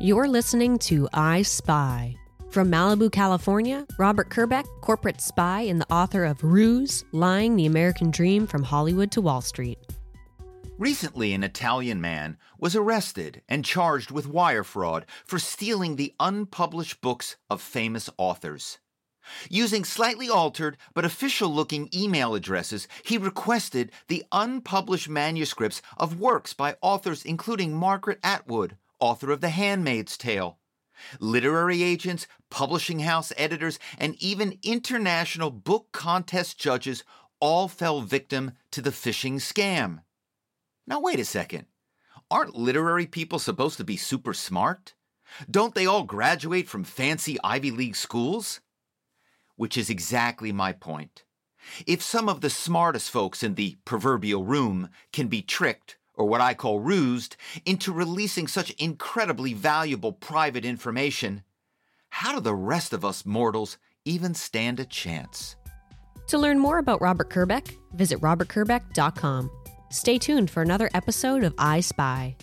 You're listening to I Spy. From Malibu, California, Robert Kerbeck, corporate spy and the author of Ruse Lying the American Dream from Hollywood to Wall Street. Recently, an Italian man was arrested and charged with wire fraud for stealing the unpublished books of famous authors. Using slightly altered but official looking email addresses, he requested the unpublished manuscripts of works by authors including Margaret Atwood, author of The Handmaid's Tale. Literary agents, publishing house editors, and even international book contest judges all fell victim to the phishing scam. Now, wait a second. Aren't literary people supposed to be super smart? Don't they all graduate from fancy Ivy League schools? which is exactly my point. If some of the smartest folks in the proverbial room can be tricked, or what I call rused, into releasing such incredibly valuable private information, how do the rest of us mortals even stand a chance? To learn more about Robert Kerbeck, visit robertkerbeck.com. Stay tuned for another episode of I Spy.